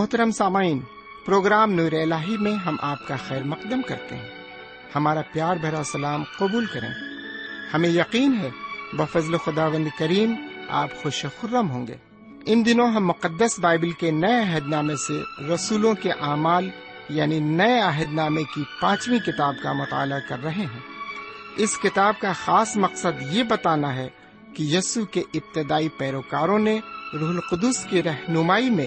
محترم سامعین، پروگرام نور الہی میں ہم آپ کا خیر مقدم کرتے ہیں۔ ہمارا پیار بھرا سلام قبول کریں۔ ہمیں یقین ہے، بفضل خدا وند کریم آپ خوش خرم ہوں گے۔ ان دنوں ہم مقدس بائبل کے نئے عہد نامے سے رسولوں کے اعمال یعنی نئے عہد نامے کی پانچویں کتاب کا مطالعہ کر رہے ہیں۔ اس کتاب کا خاص مقصد یہ بتانا ہے کہ یسو کے ابتدائی پیروکاروں نے روح القدس کی رہنمائی میں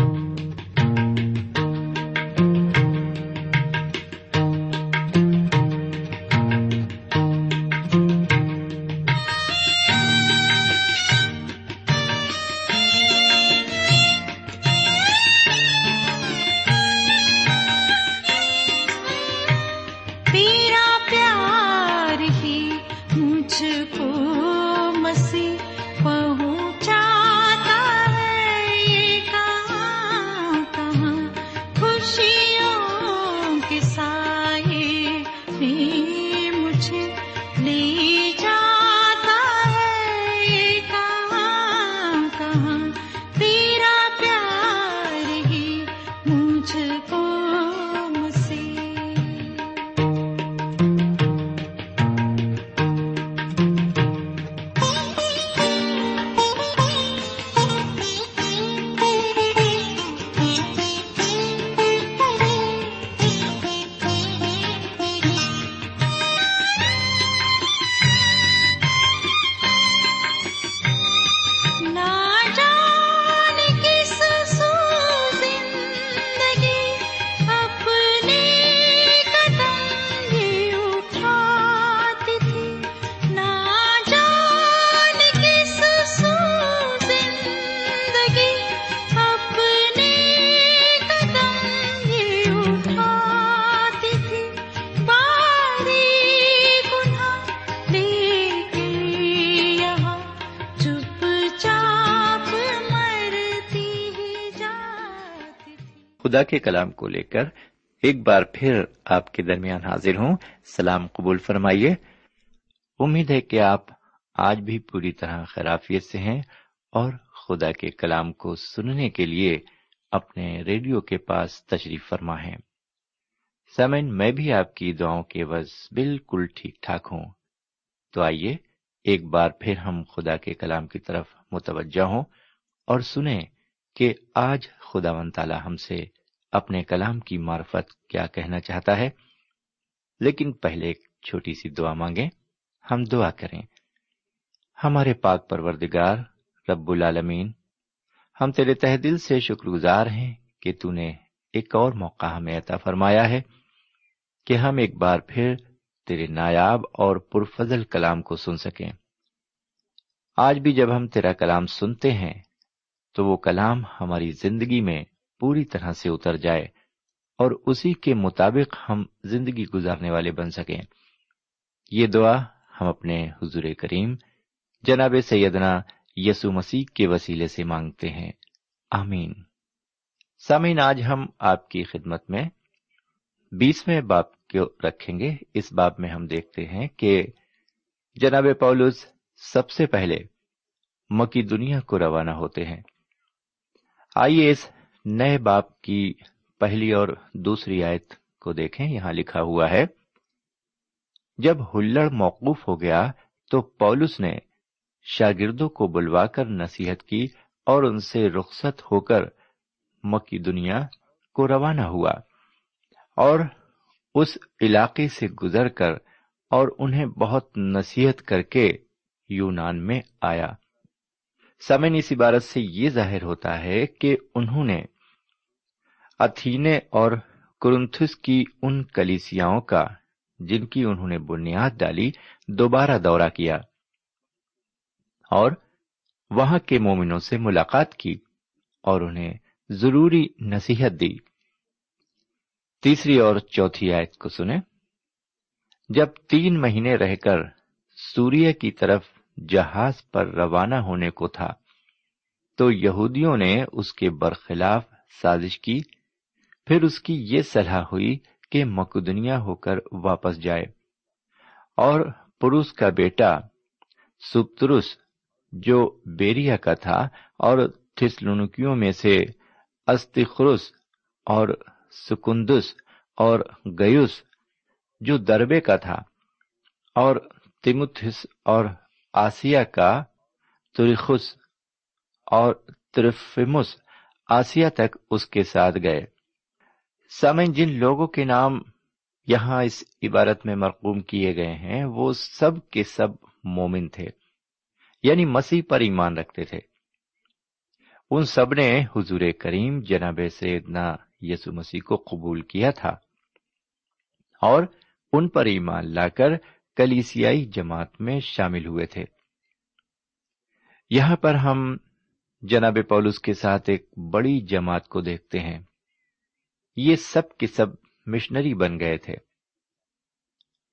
خدا کے کلام کو لے کر ایک بار پھر آپ کے درمیان حاضر ہوں۔ سلام قبول فرمائیے۔ امید ہے کہ آپ آج بھی پوری طرح خرافیت سے ہیں اور خدا کے کلام کو سننے کے لیے اپنے ریڈیو کے پاس تشریف فرما ہے سمن میں بھی آپ کی دعاؤں کے بس بالکل ٹھیک ٹھاک ہوں۔ تو آئیے ایک بار پھر ہم خدا کے کلام کی طرف متوجہ ہوں اور سنیں کہ آج خدا ون تعالی ہم سے اپنے کلام کی معرفت کیا کہنا چاہتا ہے۔ لیکن پہلے ایک چھوٹی سی دعا مانگیں۔ ہم دعا کریں۔ ہمارے پاک پروردگار، رب العالمین، ہم تیرے تہ دل سے شکر گزار ہیں کہ تو نے ایک اور موقع ہمیں عطا فرمایا ہے کہ ہم ایک بار پھر تیرے نایاب اور پرفضل کلام کو سن سکیں۔ آج بھی جب ہم تیرا کلام سنتے ہیں تو وہ کلام ہماری زندگی میں پوری طرح سے اتر جائے اور اسی کے مطابق ہم زندگی گزارنے والے بن سکیں۔ یہ دعا ہم اپنے حضور کریم جناب سیدنا یسو مسیح کے وسیلے سے مانگتے ہیں۔ آمین۔ سامین آج ہم آپ کی خدمت میں بیسویں باپ کو رکھیں گے۔ اس باپ میں ہم دیکھتے ہیں کہ جناب پولوس سب سے پہلے مکی دنیا کو روانہ ہوتے ہیں۔ آئیے اس نئے باپ کی پہلی اور دوسری آیت کو دیکھیں۔ یہاں لکھا ہوا ہے، جب ہلڑ موقوف ہو گیا تو پولس نے شاگردوں کو بلوا کر نصیحت کی اور ان سے رخصت ہو کر مکی دنیا کو روانہ ہوا اور اس علاقے سے گزر کر اور انہیں بہت نصیحت کر کے یونان میں آیا۔ سمن اس عبارت سے یہ ظاہر ہوتا ہے کہ انہوں نے اتھینے اور کرنتھس کی ان کلیسیاؤں کا، جن کی انہوں نے بنیاد ڈالی، دوبارہ دورہ کیا۔ اور وہاں کے مومنوں سے ملاقات کی اور انہیں ضروری نصیحت دی۔ تیسری اور چوتھی آیت کو سنیں۔ جب تین مہینے رہ کر سوریہ کی طرف جہاز پر روانہ ہونے کو تھا، تو یہودیوں نے اس کے برخلاف سازش کی۔ پھر اس کی یہ صلاح ہوئی کہ مقدنیا ہو کر واپس جائے۔ اور پروس کا بیٹا سپترس جو بیریا کا تھا، اور تھسلونکیوں میں سے استخرس اور سکندس اور گیوس، جو دربے کا تھا، اور تیمتھس اور آسیا کا ترخس اور ترفمس آسیا تک اس کے ساتھ گئے۔ سامن جن لوگوں کے نام یہاں اس عبارت میں مرقوم کیے گئے ہیں، وہ سب کے سب مومن تھے یعنی مسیح پر ایمان رکھتے تھے۔ ان سب نے حضور کریم جناب سیدنا یسو مسیح کو قبول کیا تھا اور ان پر ایمان لا کر کلیسیائی جماعت میں شامل ہوئے تھے۔ یہاں پر ہم جناب پولس کے ساتھ ایک بڑی جماعت کو دیکھتے ہیں۔ یہ سب کے سب مشنری بن گئے تھے۔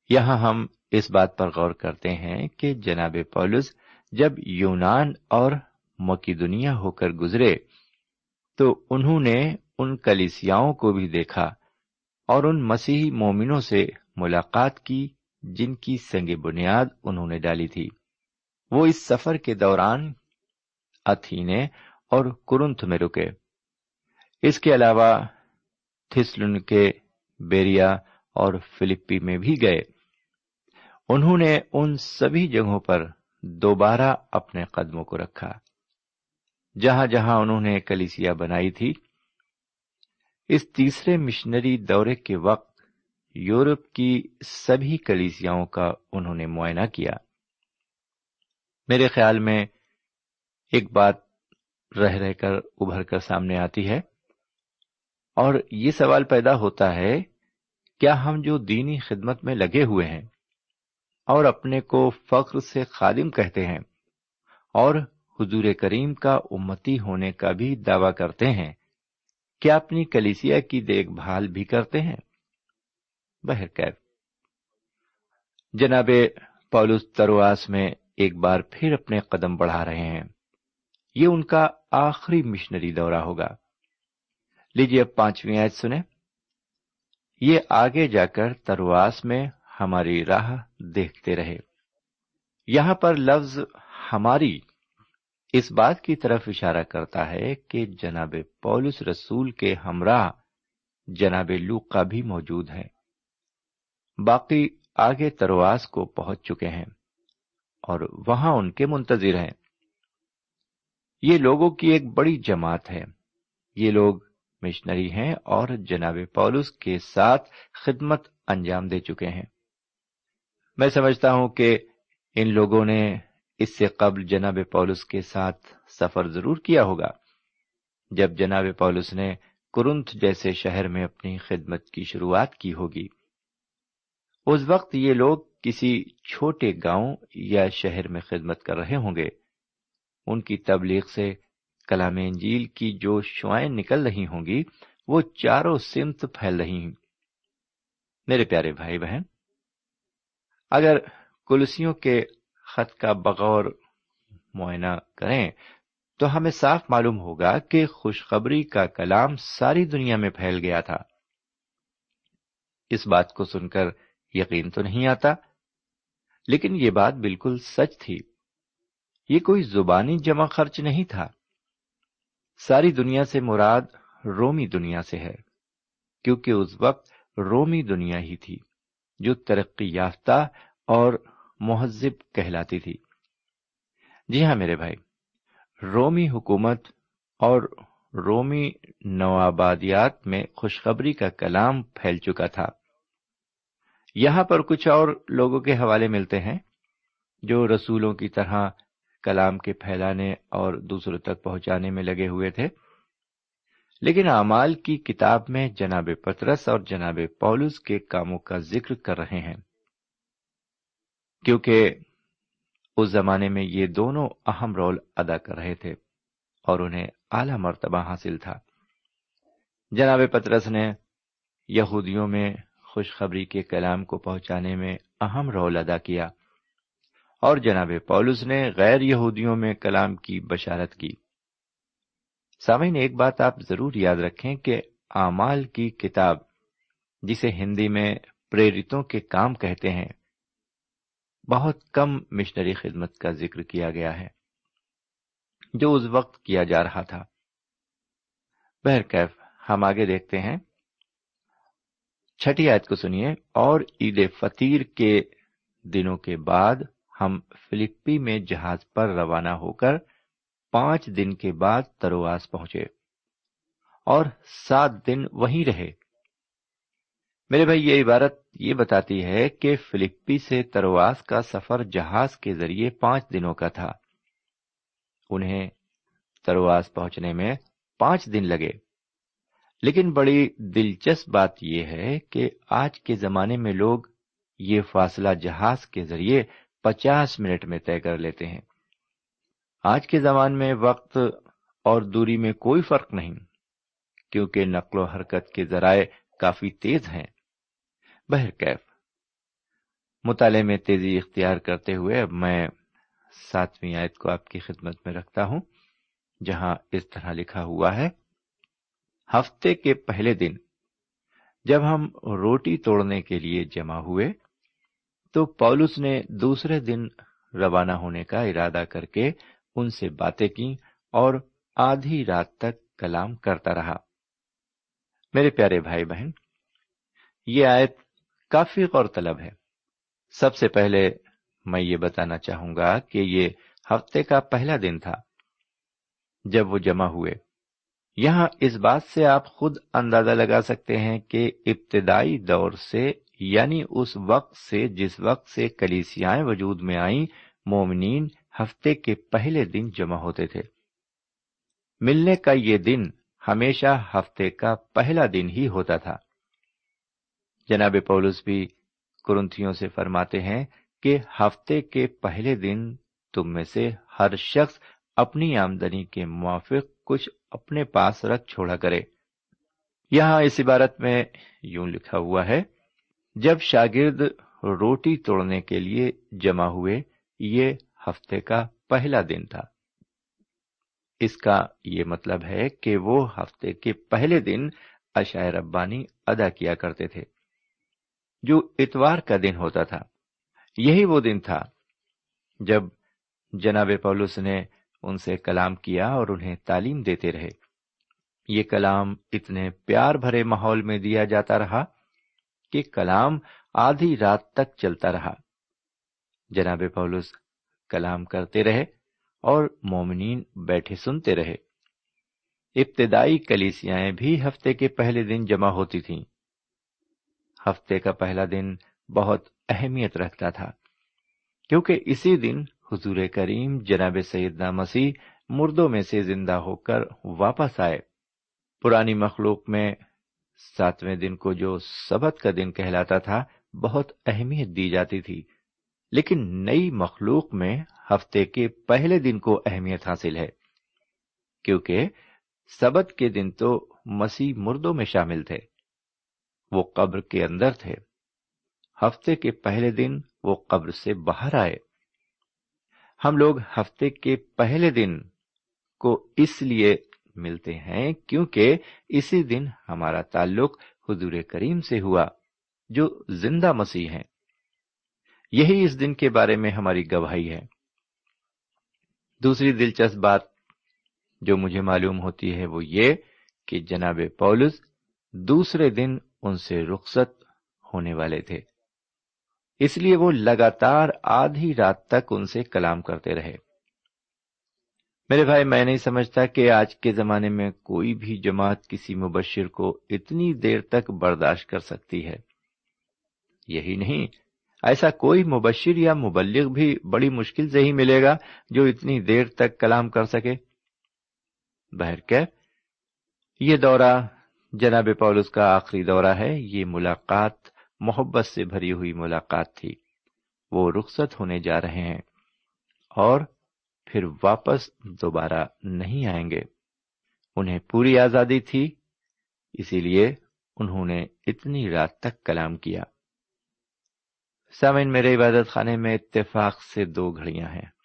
یہاں ہم اس بات پر غور کرتے ہیں کہ جناب پولس جب یونان اور مکی دنیا ہو کر گزرے تو انہوں نے ان کلیسیاؤں کو بھی دیکھا اور ان مسیحی مومنوں سے ملاقات کی جن کی سنگ بنیاد انہوں نے ڈالی تھی۔ وہ اس سفر کے دوران اتھینے اور کرنتھ میں رکے۔ اس کے علاوہ تھسلن کے بیریا اور فلپی میں بھی گئے۔ انہوں نے ان سبھی جگہوں پر دوبارہ اپنے قدموں کو رکھا۔ جہاں جہاں انہوں نے کلیسیا بنائی تھی، اس تیسرے مشنری دورے کے وقت یورپ کی سبھی کلیسیاؤں کا انہوں نے معائنہ کیا۔ میرے خیال میں ایک بات رہ رہ کر ابھر کر سامنے آتی ہے۔ اور یہ سوال پیدا ہوتا ہے، کیا ہم جو دینی خدمت میں لگے ہوئے ہیں اور اپنے کو فخر سے خادم کہتے ہیں اور حضور کریم کا امتی ہونے کا بھی دعوی کرتے ہیں، کیا اپنی کلیسیا کی دیکھ بھال بھی کرتے ہیں؟ بہرکیف جناب پولس ترواس میں ایک بار پھر اپنے قدم بڑھا رہے ہیں۔ یہ ان کا آخری مشنری دورہ ہوگا۔ لیجیے اب پانچویں آیت سنیں۔ یہ آگے جا کر ترواس میں ہماری راہ دیکھتے رہے۔ یہاں پر لفظ ہماری اس بات کی طرف اشارہ کرتا ہے کہ جناب پولس رسول کے ہمراہ جناب لوکا بھی موجود ہے باقی آگے ترواس کو پہنچ چکے ہیں اور وہاں ان کے منتظر ہیں۔ یہ لوگوں کی ایک بڑی جماعت ہے۔ یہ لوگ مشنری ہیں اور جناب پولس کے ساتھ خدمت انجام دے چکے ہیں۔ میں سمجھتا ہوں کہ ان لوگوں نے اس سے قبل جناب پولس کے ساتھ سفر ضرور کیا ہوگا۔ جب جناب پولس نے کرنتھ جیسے شہر میں اپنی خدمت کی شروعات کی ہوگی، اس وقت یہ لوگ کسی چھوٹے گاؤں یا شہر میں خدمت کر رہے ہوں گے۔ ان کی تبلیغ سے کلام انجیل کی جو شوائیں نکل رہی ہوں گی، وہ چاروں سمت پھیل رہی ہیں۔ میرے پیارے بھائی بہن، اگر کلسیوں کے خط کا بغور معائنہ کریں، تو ہمیں صاف معلوم ہوگا کہ خوشخبری کا کلام ساری دنیا میں پھیل گیا تھا۔ اس بات کو سن کر یقین تو نہیں آتا، لیکن یہ بات بالکل سچ تھی۔ یہ کوئی زبانی جمع خرچ نہیں تھا۔ ساری دنیا سے مراد رومی دنیا سے ہے، کیونکہ اس وقت رومی دنیا ہی تھی، جو ترقی یافتہ اور مہذب کہلاتی تھی۔ جی ہاں میرے بھائی، رومی حکومت اور رومی نوآبادیات میں خوشخبری کا کلام پھیل چکا تھا۔ یہاں پر کچھ اور لوگوں کے حوالے ملتے ہیں جو رسولوں کی طرح کلام کے پھیلانے اور دوسروں تک پہنچانے میں لگے ہوئے تھے۔ لیکن اعمال کی کتاب میں جناب پترس اور جناب پولس کے کاموں کا ذکر کر رہے ہیں۔ کیونکہ اس زمانے میں یہ دونوں اہم رول ادا کر رہے تھے اور انہیں اعلی مرتبہ حاصل تھا۔ جناب پترس نے یہودیوں میں خوشخبری کے کلام کو پہنچانے میں اہم رول ادا کیا۔ اور جناب پولس نے غیر یہودیوں میں کلام کی بشارت کی۔ سامعین، ایک بات آپ ضرور یاد رکھیں کہ اعمال کی کتاب، جسے ہندی میں پریرتوں کے کام کہتے ہیں، بہت کم مشنری خدمت کا ذکر کیا گیا ہے، جو اس وقت کیا جا رہا تھا۔ بہرکیف، ہم آگے دیکھتے ہیں۔ چھٹی آیت کو سنیے۔ اور عید فطیر کے دنوں کے بعد ہم فلپی میں جہاز پر روانہ ہو کر پانچ دن کے بعد ترواس پہنچے اور سات دن وہیں رہے۔ میرے بھائی، یہ عبارت یہ بتاتی ہے کہ فلپی سے ترواس کا سفر جہاز کے ذریعے پانچ دنوں کا تھا۔ انہیں ترواس پہنچنے میں پانچ دن لگے۔ لیکن بڑی دلچسپ بات یہ ہے کہ آج کے زمانے میں لوگ یہ فاصلہ جہاز کے ذریعے پچاس منٹ میں طے کر لیتے ہیں۔ آج کے زمانے میں وقت اور دوری میں کوئی فرق نہیں، کیونکہ نقل و حرکت کے ذرائع کافی تیز ہیں۔ بہرکیف مطالعے میں تیزی اختیار کرتے ہوئے اب میں ساتویں آیت کو آپ کی خدمت میں رکھتا ہوں، جہاں اس طرح لکھا ہوا ہے، ہفتے کے پہلے دن جب ہم روٹی توڑنے کے لیے جمع ہوئے تو پولس نے دوسرے دن روانہ ہونے کا ارادہ کر کے ان سے باتیں کی اور آدھی رات تک کلام کرتا رہا۔ میرے پیارے بھائی بہن، یہ آیت کافی غور طلب ہے۔ سب سے پہلے میں یہ بتانا چاہوں گا کہ یہ ہفتے کا پہلا دن تھا جب وہ جمع ہوئے۔ یہاں اس بات سے آپ خود اندازہ لگا سکتے ہیں کہ ابتدائی دور سے یعنی اس وقت سے جس وقت سے کلیسیائیں وجود میں آئیں، مومنین ہفتے کے پہلے دن جمع ہوتے تھے۔ ملنے کا یہ دن ہمیشہ ہفتے کا پہلا دن ہی ہوتا تھا۔ جناب پولس بھی کرنتھیوں سے فرماتے ہیں کہ ہفتے کے پہلے دن تم میں سے ہر شخص اپنی آمدنی کے موافق کچھ اپنے پاس رکھ چھوڑا کرے۔ یہاں اس عبارت میں یوں لکھا ہوا ہے جب شاگرد روٹی توڑنے کے لیے جمع ہوئے، یہ ہفتے کا پہلا دن تھا۔ اس کا یہ مطلب ہے کہ وہ ہفتے کے پہلے دن اشائر ربانی ادا کیا کرتے تھے، جو اتوار کا دن ہوتا تھا۔ یہی وہ دن تھا جب جناب پولس نے ان سے کلام کیا اور انہیں تعلیم دیتے رہے۔ یہ کلام اتنے پیار بھرے ماحول میں دیا جاتا رہا کہ کلام آدھی رات تک چلتا رہا۔ جناب پولس کلام کرتے رہے اور مومنین بیٹھے سنتے رہے۔ ابتدائی کلیسیاں بھی ہفتے کے پہلے دن جمع ہوتی تھیں۔ ہفتے کا پہلا دن بہت اہمیت رکھتا تھا، کیونکہ اسی دن حضور کریم جناب سیدنا مسیح مردوں میں سے زندہ ہو کر واپس آئے۔ پرانی مخلوق میں ساتویں دن کو جو سبت کا دن کہلاتا تھا، بہت اہمیت دی جاتی تھی۔ لیکن نئی مخلوق میں ہفتے کے پہلے دن کو اہمیت حاصل ہے، کیونکہ سبت کے دن تو مسیح مردوں میں شامل تھے۔ وہ قبر کے اندر تھے۔ ہفتے کے پہلے دن وہ قبر سے باہر آئے۔ ہم لوگ ہفتے کے پہلے دن کو اس لیے ملتے ہیں کیونکہ اسی دن ہمارا تعلق حضور کریم سے ہوا، جو زندہ مسیح ہیں۔ یہی اس دن کے بارے میں ہماری گواہی ہے۔ دوسری دلچسپ بات جو مجھے معلوم ہوتی ہے وہ یہ کہ جناب پولس دوسرے دن ان سے رخصت ہونے والے تھے۔ اس لیے وہ لگاتار آدھی رات تک ان سے کلام کرتے رہے۔ میرے بھائی، میں نہیں سمجھتا کہ آج کے زمانے میں کوئی بھی جماعت کسی مبشر کو اتنی دیر تک برداشت کر سکتی ہے۔ یہی نہیں، ایسا کوئی مبشر یا مبلغ بھی بڑی مشکل سے ہی ملے گا جو اتنی دیر تک کلام کر سکے۔ بہر یہ دورہ جناب پولس کا آخری دورہ ہے۔ یہ ملاقات محبت سے بھری ہوئی ملاقات تھی۔ وہ رخصت ہونے جا رہے ہیں۔ اور پھر واپس دوبارہ نہیں آئیں گے۔ انہیں پوری آزادی تھی، اسی لیے انہوں نے اتنی رات تک کلام کیا۔ سامن میرے عبادت خانے میں اتفاق سے دو گھڑیاں ہیں۔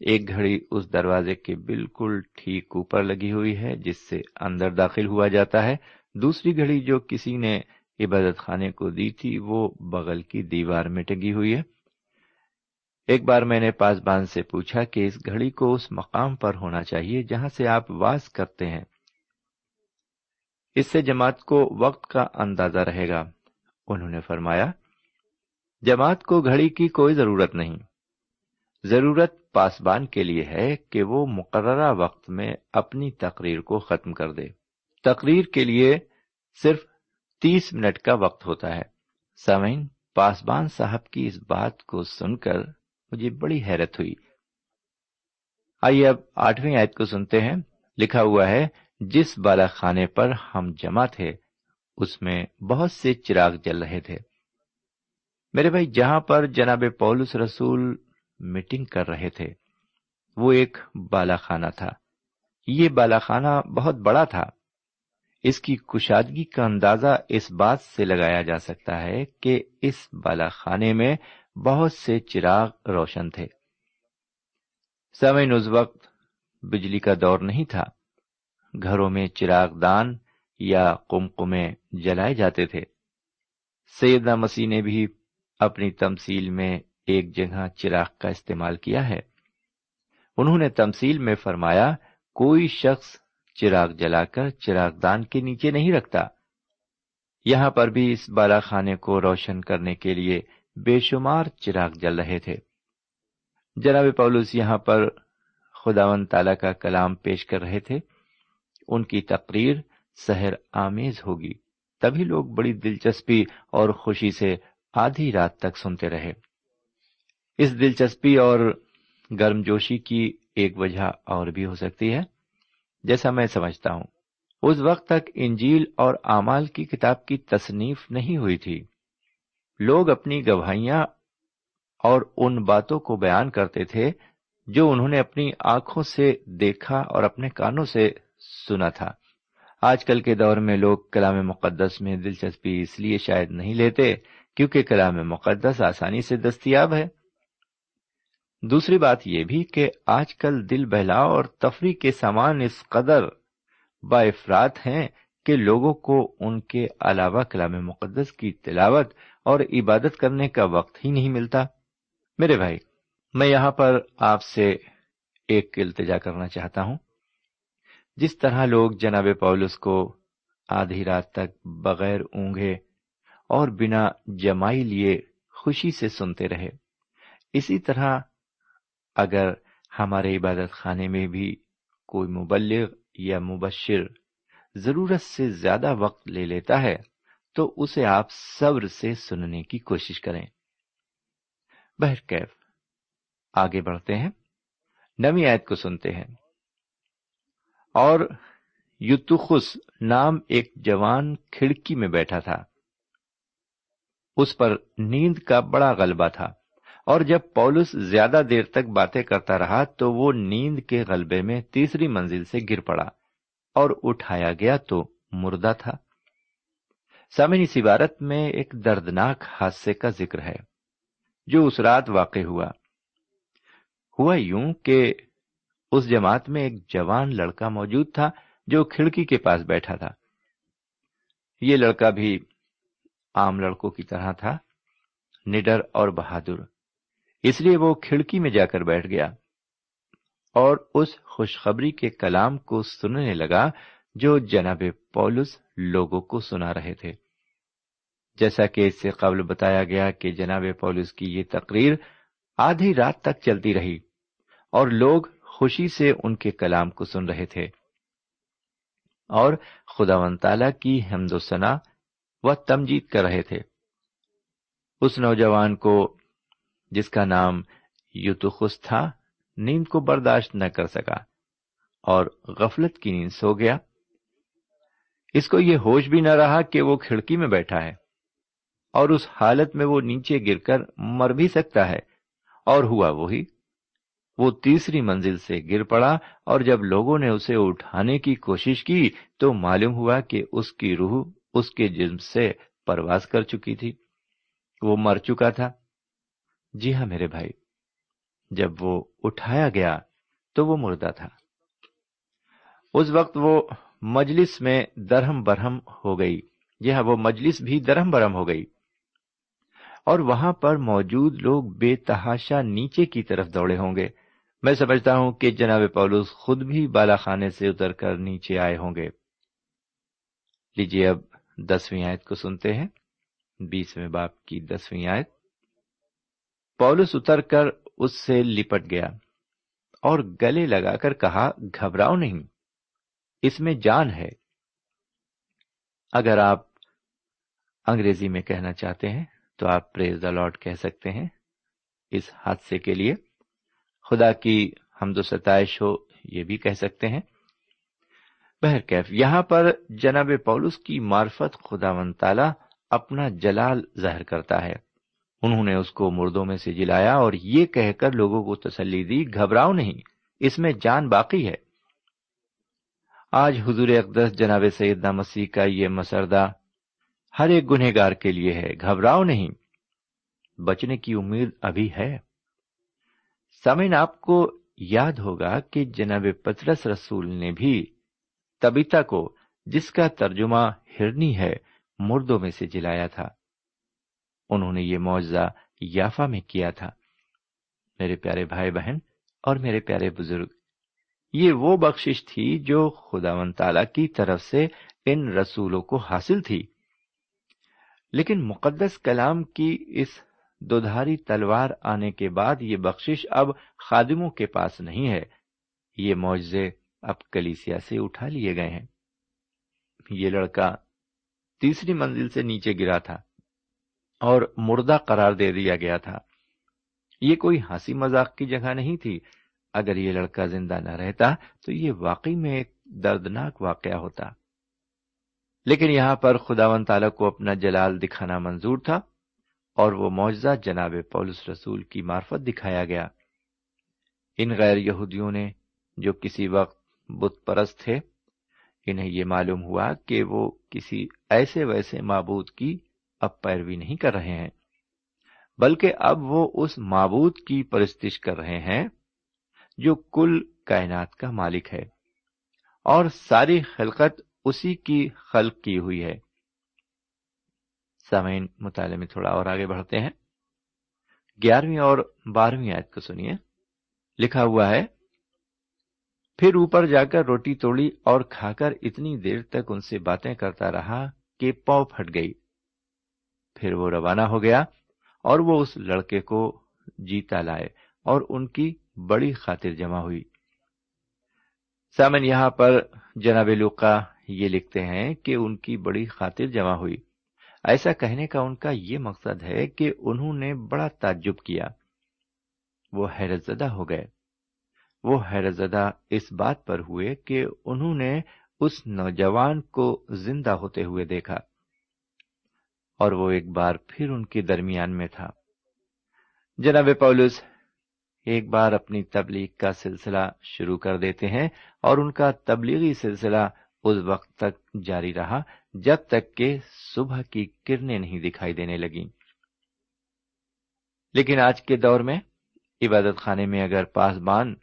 ایک گھڑی اس دروازے کے بالکل ٹھیک اوپر لگی ہوئی ہے، جس سے اندر داخل ہوا جاتا ہے۔ دوسری گھڑی جو کسی نے عبادت خانے کو دی تھی، وہ بغل کی دیوار میں ٹگی ہوئی ہے۔ ایک بار میں نے پاسبان سے پوچھا کہ اس گھڑی کو اس مقام پر ہونا چاہیے جہاں سے آپ واز کرتے ہیں۔ اس سے جماعت کو وقت کا اندازہ رہے گا۔ انہوں نے فرمایا، جماعت کو گھڑی کی کوئی ضرورت نہیں۔ ضرورت پاسبان کے لیے ہے کہ وہ مقررہ وقت میں اپنی تقریر کو ختم کر دے۔ تقریر کے لیے صرف تیس منٹ کا وقت ہوتا ہے۔ سامعین، پاسبان صاحب کی اس بات کو سن کر مجھے بڑی حیرت ہوئی۔ آئیے اب آٹھویں آیت کو سنتے ہیں۔ لکھا ہوا ہے، جس بالا خانے پر ہم جمع تھے، اس میں بہت سے چراغ جل رہے تھے۔ میرے بھائی، جہاں پر جناب پولس رسول میٹنگ کر رہے تھے، وہ ایک بالا خانہ تھا۔ یہ بالا خانہ بہت بڑا تھا۔ اس کی کشادگی کا اندازہ اس بات سے لگایا جا سکتا ہے کہ اس بالا خانے میں بہت سے چراغ روشن تھے۔ سمین اس وقت بجلی کا دور نہیں تھا۔ گھروں میں چراغ دان یا کمکمے جلائے جاتے تھے۔ سیدنا مسیح نے بھی اپنی تمثیل میں ایک جگہ چراغ کا استعمال کیا ہے۔ انہوں نے تمثیل میں فرمایا، کوئی شخص چراغ جلا کر چراغ دان کے نیچے نہیں رکھتا۔ یہاں پر بھی اس بالا خانے کو روشن کرنے کے لیے بے شمار چراغ جل رہے تھے۔ جناب پولس یہاں پر خداون تعالی کا کلام پیش کر رہے تھے۔ ان کی تقریر سحر آمیز ہوگی۔ تبھی لوگ بڑی دلچسپی اور خوشی سے آدھی رات تک سنتے رہے۔ اس دلچسپی اور گرم جوشی کی ایک وجہ اور بھی ہو سکتی ہے۔ جیسا میں سمجھتا ہوں، اس وقت تک انجیل اور اعمال کی کتاب کی تصنیف نہیں ہوئی تھی۔ لوگ اپنی گواہیاں اور ان باتوں کو بیان کرتے تھے جو انہوں نے اپنی آنکھوں سے دیکھا اور اپنے کانوں سے سنا تھا۔ آج کل کے دور میں لوگ کلام مقدس میں دلچسپی اس لیے شاید نہیں لیتے کیونکہ کلام مقدس آسانی سے دستیاب ہے۔ دوسری بات یہ بھی کہ آج کل دل بہلاؤ اور تفریح کے سامان اس قدر با افراد ہیں کہ لوگوں کو ان کے علاوہ کلام مقدس کی تلاوت اور عبادت کرنے کا وقت ہی نہیں ملتا۔ میرے بھائی، میں یہاں پر آپ سے ایک التجا کرنا چاہتا ہوں۔ جس طرح لوگ جناب پولس کو آدھی رات تک بغیر اونگے اور بنا جمائی لیے خوشی سے سنتے رہے، اسی طرح اگر ہمارے عبادت خانے میں بھی کوئی مبلغ یا مبشر ضرورت سے زیادہ وقت لے لیتا ہے تو اسے آپ صبر سے سننے کی کوشش کریں۔ بہرکیف آگے بڑھتے ہیں نمی آیت کو سنتے ہیں۔ اور یوتخس نام ایک جوان کھڑکی میں بیٹھا تھا۔ اس پر نیند کا بڑا غلبہ تھا۔ اور جب پولس زیادہ دیر تک باتیں کرتا رہا تو وہ نیند کے غلبے میں تیسری منزل سے گر پڑا اور اٹھایا گیا تو مردہ تھا۔ سامن اس عبارت میں ایک دردناک حادثے کا ذکر ہے، جو اس رات واقع ہوا۔ ہوا یوں کہ اس جماعت میں ایک جوان لڑکا موجود تھا جو کھڑکی کے پاس بیٹھا تھا۔ یہ لڑکا بھی عام لڑکوں کی طرح تھا، نڈر اور بہادر۔ اس لیے وہ کھڑکی میں جا کر بیٹھ گیا اور اس خوشخبری کے کلام کو سننے لگا جو جناب پولس لوگوں کو سنا رہے تھے۔ جیسا کہ اس سے قبل بتایا گیا کہ جناب پولس کی یہ تقریر آدھی رات تک چلتی رہی اور لوگ خوشی سے ان کے کلام کو سن رہے تھے۔ اور خدا و تعالی کی حمد و ثنا و تمجید کر رہے تھے۔ اس نوجوان کو جس کا نام یوتخس تھا، نیند کو برداشت نہ کر سکا اور غفلت کی نیند سو گیا۔ اس کو یہ ہوش بھی نہ رہا کہ وہ کھڑکی میں بیٹھا ہے اور اس حالت میں وہ نیچے گر کر مر بھی سکتا ہے۔ اور ہوا وہی۔ وہ تیسری منزل سے گر پڑا اور جب لوگوں نے اسے اٹھانے کی کوشش کی تو معلوم ہوا کہ اس کی روح اس کے جسم سے پرواز کر چکی تھی۔ وہ مر چکا تھا۔ جی ہاں میرے بھائی۔ جب وہ اٹھایا گیا تو وہ مردہ تھا۔ اس وقت وہ مجلس میں درہم برہم ہو گئی۔ جی ہاں وہ مجلس بھی درہم برہم ہو گئی۔ اور وہاں پر موجود لوگ بے تحاشا نیچے کی طرف دوڑے ہوں گے۔ میں سمجھتا ہوں کہ جناب پولوس خود بھی بالا خانے سے اتر کر نیچے آئے ہوں گے۔ لیجیے اب دسویں آیت کو سنتے ہیں۔ بیسویں باپ کی دسویں آیت۔ پولس اتر کر اس سے لپٹ گیا اور گلے لگا کر کہا، گھبراؤ نہیں۔ اس میں جان ہے۔ اگر آپ انگریزی میں کہنا چاہتے ہیں، تو آپ پریز دا لارڈ کہہ سکتے ہیں۔ اس حادثے کے لیے خدا کی حمد و ستائش ہو، یہ بھی کہہ سکتے ہیں۔ بہرکیف یہاں پر جناب پولس کی معرفت خدا و تعالی اپنا جلال ظاہر کرتا ہے۔ انہوں نے اس کو مردوں میں سے جلایا اور یہ کہہ کر لوگوں کو تسلی دی، گھبراؤ نہیں، اس میں جان باقی ہے۔ آج حضور اقدس جناب سیدنا مسیح کا یہ مسردہ ہر ایک گنہ گار کے لیے ہے، گھبراؤ نہیں۔ بچنے کی امید ابھی ہے۔ سمین آپ کو یاد ہوگا کہ جناب پترس رسول نے بھی تبیتا کو، جس کا ترجمہ ہرنی ہے، مردوں میں سے جلایا تھا۔ انہوں نے یہ معاوضہ یافا میں کیا تھا۔ میرے پیارے بھائی بہن اور میرے پیارے بزرگ یہ وہ بخشش تھی جو خدا و تعالی کی طرف سے ان رسولوں کو حاصل تھی۔ لیکن مقدس کلام کی اس دودھاری تلوار آنے کے بعد یہ بخشش اب خادموں کے پاس نہیں ہے۔ یہ معجزے اب کلیسیا سے اٹھا لیے گئے ہیں۔ یہ لڑکا تیسری منزل سے نیچے گرا تھا اور مردہ قرار دے دیا گیا تھا۔ یہ کوئی ہنسی مذاق کی جگہ نہیں تھی۔ اگر یہ لڑکا زندہ نہ رہتا تو یہ واقعی میں ایک دردناک واقعہ ہوتا۔ لیکن یہاں پر خدا و تعالیٰ کو اپنا جلال دکھانا منظور تھا اور وہ معجزہ جناب پولس رسول کی معرفت دکھایا گیا۔ ان غیر یہودیوں نے جو کسی وقت بت پرست تھے، انہیں یہ معلوم ہوا کہ وہ کسی ایسے ویسے معبود کی اب پیروی نہیں کر رہے ہیں، بلکہ اب وہ اس معبود کی پرستش کر رہے ہیں۔ جو کل کائنات کا مالک ہے۔ اور ساری خلقت اسی کی خلق کی ہوئی ہے۔ سامعین، مطالعے میں تھوڑا اور آگے بڑھتے ہیں۔ گیارہویں اور بارہویں آیت کو سنیے۔ لکھا ہوا ہے، پھر اوپر جا کر روٹی توڑی اور کھا کر اتنی دیر تک ان سے باتیں کرتا رہا کہ پاؤ پھٹ گئی۔ پھر وہ روانہ ہو گیا اور وہ اس لڑکے کو جیتا لائے اور ان کی بڑی خاطر جمع ہوئی۔ سامن، یہاں پر جناب لوکا یہ لکھتے ہیں کہ ان کی بڑی خاطر جمع ہوئی۔ ایسا کہنے کا ان کا یہ مقصد ہے کہ انہوں نے بڑا تعجب کیا۔ وہ حیرت زدہ ہو گئے۔ وہ حیرت زدہ اس بات پر ہوئے کہ انہوں نے اس نوجوان کو زندہ ہوتے ہوئے دیکھا اور وہ ایک بار پھر ان کے درمیان میں تھا۔ جناب پولس ایک بار اپنی تبلیغ کا سلسلہ شروع کر دیتے ہیں اور ان کا تبلیغی سلسلہ اس وقت تک جاری رہا جب تک کہ صبح کی کرنیں نہیں دکھائی دینے لگیں۔ لیکن آج کے دور میں عبادت خانے میں اگر پاسبان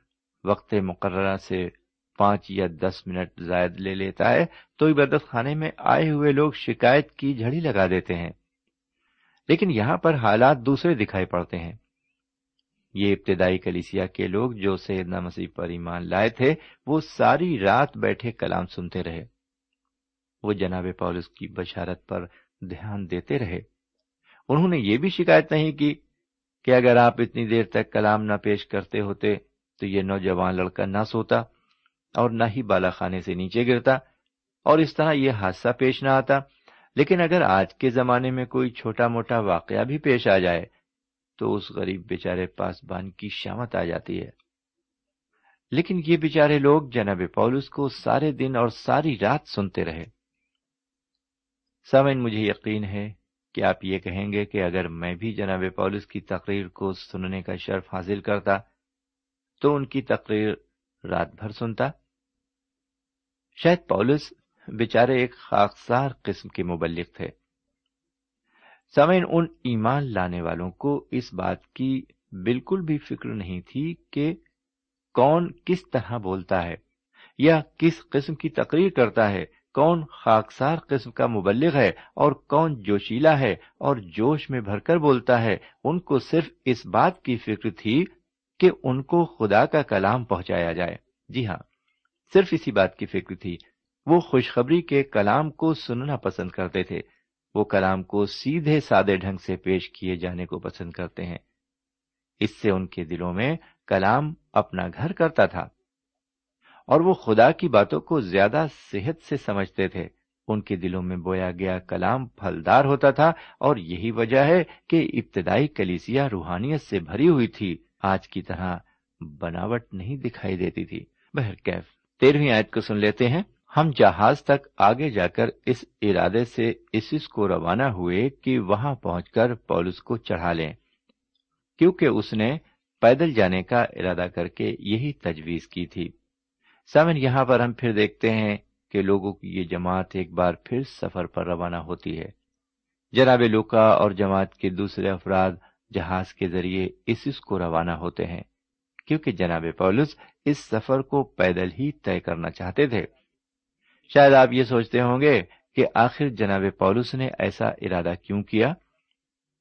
وقت مقررہ سے پانچ یا دس منٹ زائد لے لیتا ہے تو عبادت خانے میں آئے ہوئے لوگ شکایت کی جھڑی لگا دیتے ہیں۔ لیکن یہاں پر حالات دوسرے دکھائی پڑتے ہیں۔ یہ ابتدائی کلیسیا کے لوگ جو سیدنا مسیح پر ایمان لائے تھے، وہ ساری رات بیٹھے کلام سنتے رہے۔ وہ جناب پولس کی بشارت پر دھیان دیتے رہے۔ انہوں نے یہ بھی شکایت نہیں کی کہ اگر آپ اتنی دیر تک کلام نہ پیش کرتے ہوتے تو یہ نوجوان لڑکا نہ سوتا اور نہ ہی بالا خانے سے نیچے گرتا اور اس طرح یہ حادثہ پیش نہ آتا۔ لیکن اگر آج کے زمانے میں کوئی چھوٹا موٹا واقعہ بھی پیش آ جائے تو اس غریب بیچارے پاسبان کی شامت آ جاتی ہے۔ لیکن یہ بیچارے لوگ جناب پولس کو سارے دن اور ساری رات سنتے رہے۔ سامن مجھے یقین ہے کیا آپ یہ کہیں گے کہ اگر میں بھی جناب پولس کی تقریر کو سننے کا شرف حاصل کرتا، تو ان کی تقریر رات بھر سنتا۔ شاید پولس بیچارے ایک خاکسار قسم کے مبلک تھے۔ سمین ان ایمان لانے والوں کو اس بات کی بالکل بھی فکر نہیں تھی کہ کون کس طرح بولتا ہے یا کس قسم کی تقریر کرتا ہے، کون خاکسار قسم کا مبلغ ہے اور کون جوشیلا ہے اور جوش میں بھر کر بولتا ہے۔ ان کو صرف اس بات کی فکر تھی کہ ان کو خدا کا کلام پہنچایا جائے۔ جی ہاں صرف اسی بات کی فکر تھی۔ وہ خوشخبری کے کلام کو سننا پسند کرتے تھے۔ وہ کلام کو سیدھے سادے ڈھنگ سے پیش کیے جانے کو پسند کرتے ہیں۔ اس سے ان کے دلوں میں کلام اپنا گھر کرتا تھا۔ اور وہ خدا کی باتوں کو زیادہ صحت سے سمجھتے تھے۔ ان کے دلوں میں بویا گیا کلام پھلدار ہوتا تھا اور یہی وجہ ہے کہ ابتدائی کلیسیا روحانیت سے بھری ہوئی تھی۔ آج کی طرح بناوٹ نہیں دکھائی دیتی تھی۔ بہرکیف، تیرہویں آیت کو سن لیتے ہیں۔ ہم جہاز تک آگے جا کر اس ارادے سے اسس کو روانہ ہوئے کہ وہاں پہنچ کر پولس کو چڑھا لیں۔ کیونکہ اس نے پیدل جانے کا ارادہ کر کے یہی تجویز کی تھی۔ سامن، یہاں پر ہم پھر دیکھتے ہیں کہ لوگوں کی یہ جماعت ایک بار پھر سفر پر روانہ ہوتی ہے۔ جناب لوکا اور جماعت کے دوسرے افراد جہاز کے ذریعے اسس کو روانہ ہوتے ہیں۔ کیونکہ جناب پولس اس سفر کو پیدل ہی طے کرنا چاہتے تھے۔ شاید آپ یہ سوچتے ہوں گے کہ آخر جناب پولس نے ایسا ارادہ کیوں کیا؟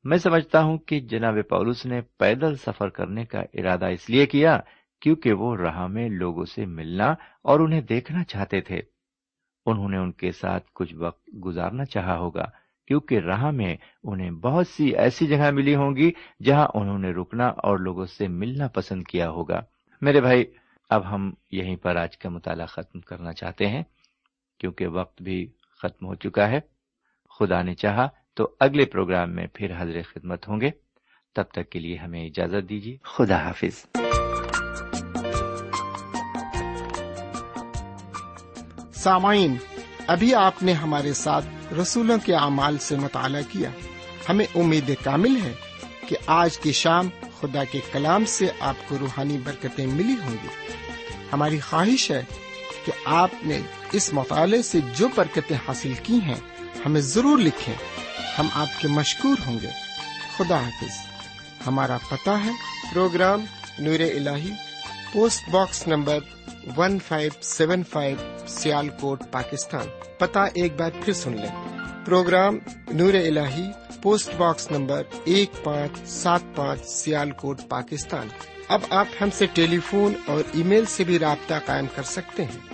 میں سمجھتا ہوں کہ جناب پولس نے پیدل سفر کرنے کا ارادہ اس لیے کیا کیونکہ وہ راہ میں لوگوں سے ملنا اور انہیں دیکھنا چاہتے تھے۔ انہوں نے ان کے ساتھ کچھ وقت گزارنا چاہا ہوگا کیونکہ راہ میں انہیں بہت سی ایسی جگہ ملی ہوں گی جہاں انہوں نے رکنا اور لوگوں سے ملنا پسند کیا ہوگا۔ میرے بھائی، اب ہم یہیں پر آج کا مطالعہ ختم کرنا چاہتے ہیں۔ کیونکہ وقت بھی ختم ہو چکا ہے۔ خدا نے چاہا تو اگلے پروگرام میں پھر حضر خدمت ہوں گے۔ تب تک کے لیے ہمیں اجازت دیجیے۔ خدا حافظ۔ سامعین ابھی آپ نے ہمارے ساتھ رسولوں کے اعمال سے مطالعہ کیا۔ ہمیں امید کامل ہے کہ آج کی شام خدا کے کلام سے آپ کو روحانی برکتیں ملی ہوں گی۔ ہماری خواہش ہے کہ آپ نے اس مطالعے سے جو برکتیں حاصل کی ہیں، ہمیں ضرور لکھیں۔ ہم آپ کے مشکور ہوں گے۔ خدا حافظ۔ ہمارا پتہ ہے، پروگرام نور ال post box number one five seven five Sialkot Pakistan. پتہ ایک بار پھر سن لیں۔ پروگرام نور ال پوسٹ باکس نمبر ایک پانچ سات پانچ سیال کوٹ پاکستان۔ اب آپ ہم سے ٹیلی فون اور ای میل سے بھی رابطہ قائم کر سکتے ہیں۔